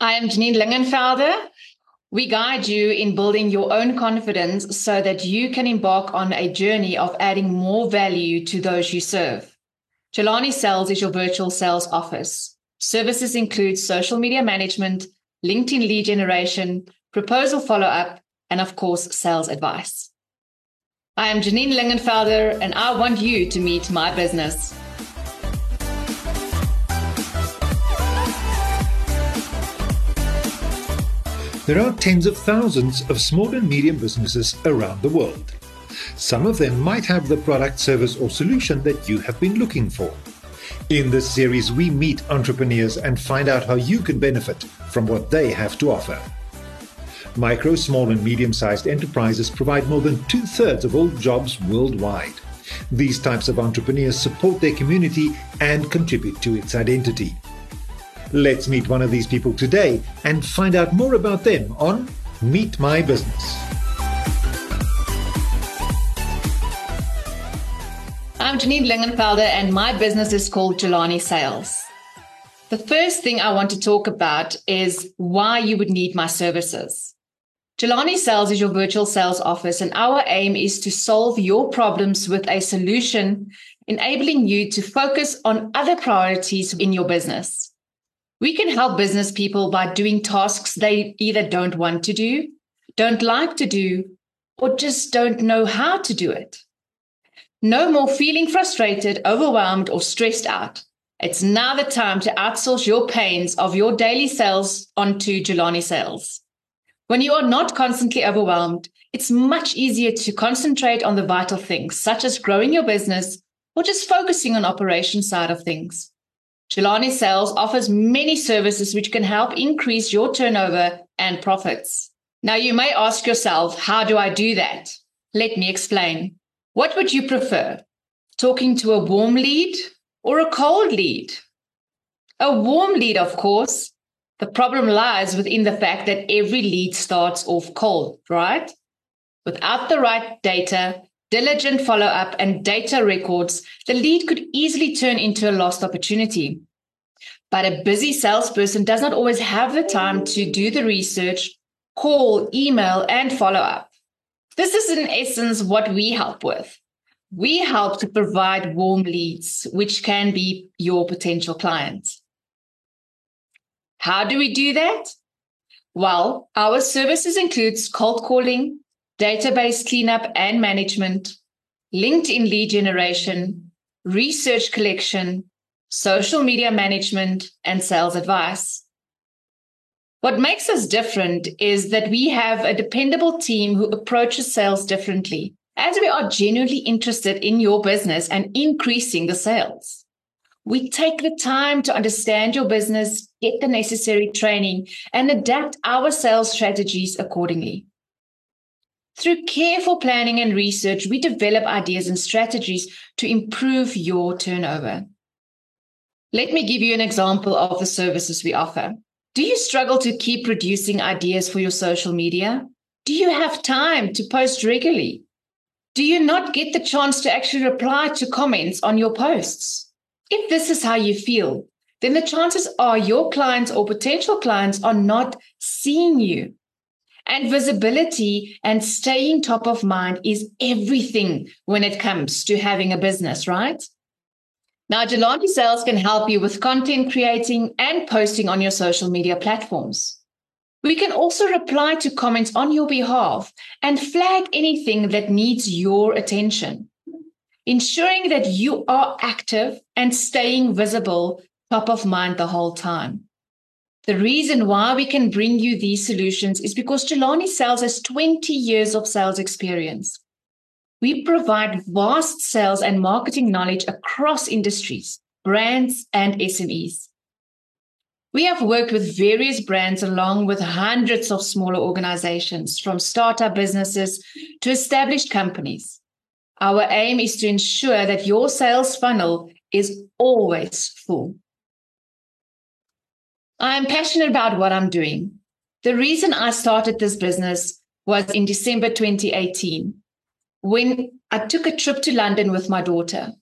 I am Janine Lingenfelder. We guide you in building your own confidence so that you can embark on a journey of adding more value to those you serve. Jelani Sales is your virtual sales office. Services include social media management, LinkedIn lead generation, proposal follow up, and of course, sales advice. I am Janine Lingenfelder, and I want you to meet my business. There are tens of thousands of small and medium businesses around the world. Some of them might have the product, service, or solution that you have been looking for. In this series, we meet entrepreneurs and find out how you can benefit from what they have to offer. Micro, small, and medium sized enterprises provide more than two thirds of all jobs worldwide. These types of entrepreneurs support their community and contribute to its identity. Let's meet one of these people today and find out more about them on Meet My Business. I'm Janine Lingenfelder, and my business is called Jelani Sales. The first thing I want to talk about is why you would need my services. Jelani Sales is your virtual sales office, and our aim is to solve your problems with a solution, enabling you to focus on other priorities in your business. We can help business people by doing tasks they either don't want to do, don't like to do, or just don't know how to do it. No more feeling frustrated, overwhelmed, or stressed out. It's now the time to outsource your pains of your daily sales onto Jelani Sales. When you are not constantly overwhelmed, it's much easier to concentrate on the vital things, such as growing your business or just focusing on operation side of things. Jelani Sales offers many services which can help increase your turnover and profits. Now, you may ask yourself, how do I do that? Let me explain. What would you prefer? Talking to a warm lead or a cold lead? A warm lead, of course. The problem lies within the fact that every lead starts off cold, right? Without the right data, diligent follow up, and data records, the lead could easily turn into a lost opportunity. But a busy salesperson does not always have the time to do the research, call, email, and follow up. This is, in essence, what we help with. We help to provide warm leads, which can be your potential clients. How do we do that? Well, our services includes cold calling, database cleanup and management, LinkedIn lead generation, research collection, social media management, and sales advice. What makes us different is that we have a dependable team who approaches sales differently, as we are genuinely interested in your business and increasing the sales. We take the time to understand your business, get the necessary training, and adapt our sales strategies accordingly. Through careful planning and research, we develop ideas and strategies to improve your turnover. Let me give you an example of the services we offer. Do you struggle to keep producing ideas for your social media? Do you have time to post regularly? Do you not get the chance to actually reply to comments on your posts? If this is how you feel, then the chances are your clients or potential clients are not seeing you and visibility and staying top of mind is everything when it comes to having a business, right? Now, Jelani Sales can help you with content creating and posting on your social media platforms. We can also reply to comments on your behalf and flag anything that needs your attention, ensuring that you are active and staying visible top of mind the whole time. The reason why we can bring you these solutions is because Jelani Sales has 20 years of sales experience. We provide vast sales and marketing knowledge across industries, brands, and SMEs. We have worked with various brands along with hundreds of smaller organizations, from startup businesses to established companies. Our aim is to ensure that your sales funnel is always full. I am passionate about what I'm doing. The reason I started this business was in December 2018 when I took a trip to London with my daughter.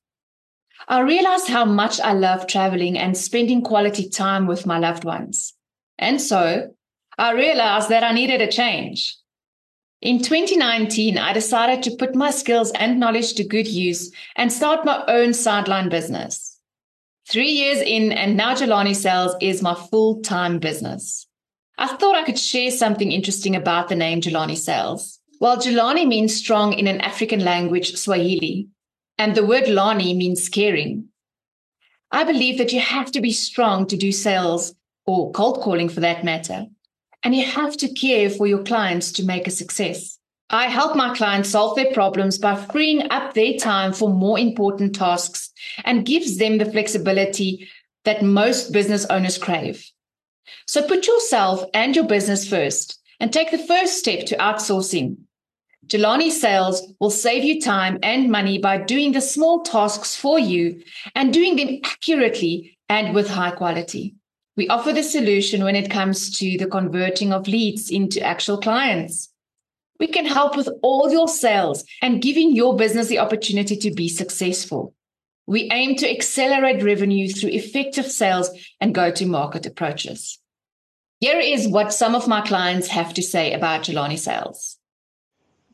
I realized how much I love traveling and spending quality time with my loved ones. And so I realized that I needed a change. In 2019, I decided to put my skills and knowledge to good use and start my own sideline business. Three years in, and now Jelani Sales is my full time business. I thought I could share something interesting about the name Jelani Sales. Well, Jelani means strong in an African language, Swahili, and the word Lani means caring. I believe that you have to be strong to do sales or cold calling for that matter. And you have to care for your clients to make a success. I help my clients solve their problems by freeing up their time for more important tasks and gives them the flexibility that most business owners crave. So put yourself and your business first and take the first step to outsourcing. Jelani Sales will save you time and money by doing the small tasks for you and doing them accurately and with high quality. We offer the solution when it comes to the converting of leads into actual clients. We can help with all your sales and giving your business the opportunity to be successful. We aim to accelerate revenue through effective sales and go to market approaches. Here is what some of my clients have to say about Jelani Sales.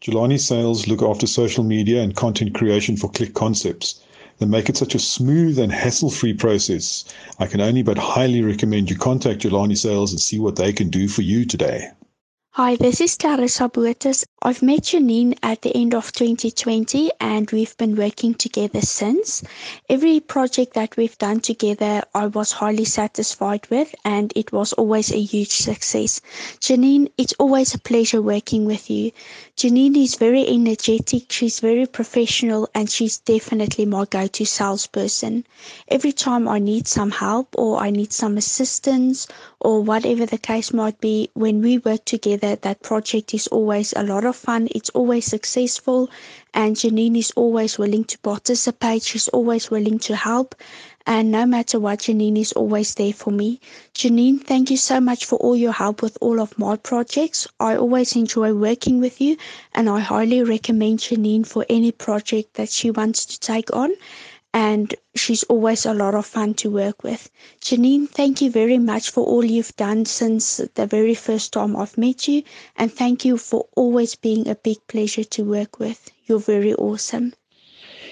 Jelani Sales look after social media and content creation for Click Concepts. They make it such a smooth and hassle free process. I can only but highly recommend you contact Jelani Sales and see what they can do for you today. Hi, this is Clarissa Boetes. I've met Janine at the end of 2020 and we've been working together since. Every project that we've done together, I was highly satisfied with and it was always a huge success. Janine, it's always a pleasure working with you. Janine is very energetic, she's very professional, and she's definitely my go to salesperson. Every time I need some help or I need some assistance or whatever the case might be, when we work together, that that project is always a lot of fun, it's always successful, and Janine is always willing to participate, she's always willing to help. And no matter what, Janine is always there for me. Janine, thank you so much for all your help with all of my projects. I always enjoy working with you, and I highly recommend Janine for any project that she wants to take on. And she's always a lot of fun to work with. Janine, thank you very much for all you've done since the very first time I've met you. And thank you for always being a big pleasure to work with. You're very awesome.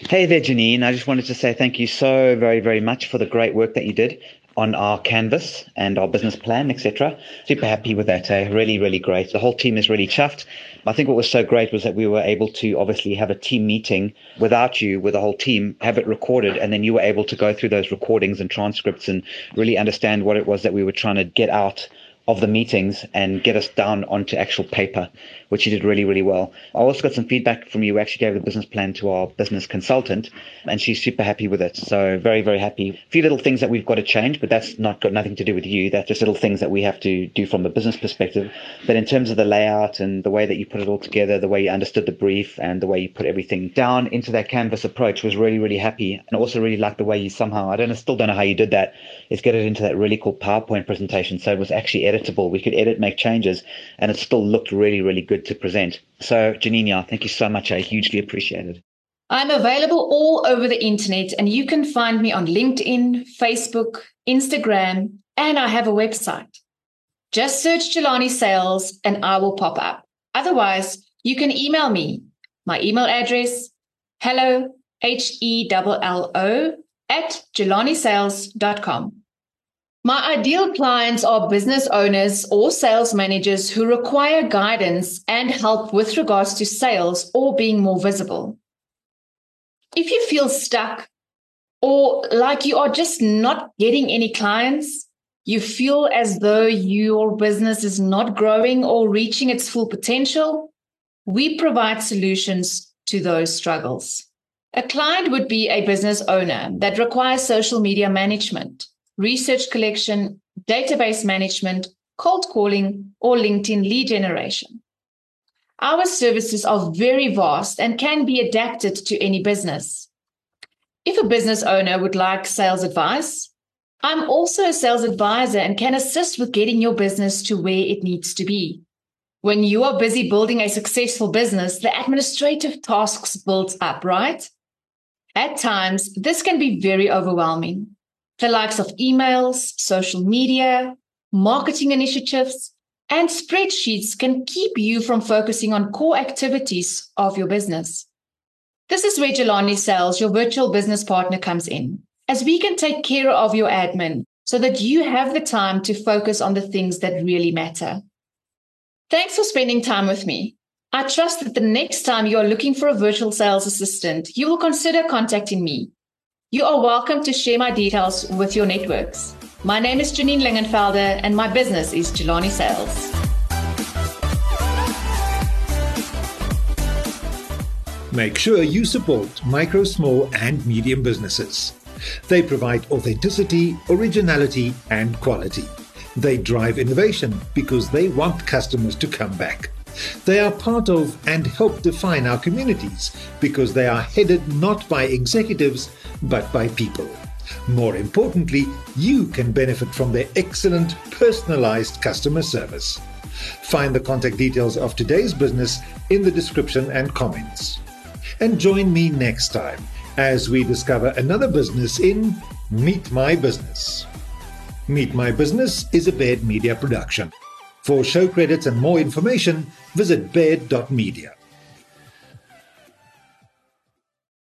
Hey there, Janine. I just wanted to say thank you so very, very much for the great work that you did on our canvas and our business plan, etc. Super happy with that. Eh? Really, really great. The whole team is really chuffed. I think what was so great was that we were able to obviously have a team meeting without you, with the whole team, have it recorded, and then you were able to go through those recordings and transcripts and really understand what it was that we were trying to get out of the meetings and get us down onto actual paper, which you did really, really well. I also got some feedback from you. We actually gave the business plan to our business consultant, and she's super happy with it. So very, very happy. A few little things that we've got to change, but that's not got nothing to do with you. That's just little things that we have to do from a business perspective. But in terms of the layout and the way that you put it all together, the way you understood the brief and the way you put everything down into that canvas approach was really, really happy. And also really liked the way you somehow, I don't know, still don't know how you did that, is get it into that really cool PowerPoint presentation. So it was actually editable. We could edit, make changes, and it still looked really, really good to present. So, Janina, thank you so much. I hugely appreciate it. I'm available all over the internet, and you can find me on LinkedIn, Facebook, Instagram, and I have a website. Just search Jelani Sales and I will pop up. Otherwise, you can email me. My email address, hello, H-E-L-L-O, at jelanisales.com. My ideal clients are business owners or sales managers who require guidance and help with regards to sales or being more visible. If you feel stuck or like you are just not getting any clients, you feel as though your business is not growing or reaching its full potential, we provide solutions to those struggles. A client would be a business owner that requires social media management research collection, database management, cold calling, or LinkedIn lead generation. Our services are very vast and can be adapted to any business. If a business owner would like sales advice, I'm also a sales advisor and can assist with getting your business to where it needs to be. When you are busy building a successful business, the administrative tasks build up, right? At times, this can be very overwhelming the likes of emails, social media, marketing initiatives, and spreadsheets can keep you from focusing on core activities of your business. This is where Jelani Sales, your virtual business partner, comes in, as we can take care of your admin so that you have the time to focus on the things that really matter. Thanks for spending time with me. I trust that the next time you are looking for a virtual sales assistant, you will consider contacting me. You are welcome to share my details with your networks. My name is Janine Lingenfelder, and my business is Jelani Sales. Make sure you support micro, small, and medium businesses. They provide authenticity, originality, and quality. They drive innovation because they want customers to come back. They are part of and help define our communities because they are headed not by executives but by people. More importantly, you can benefit from their excellent personalized customer service. Find the contact details of today's business in the description and comments. And join me next time as we discover another business in Meet My Business. Meet My Business is a Baird Media production. For show credits and more information, visit baird.media.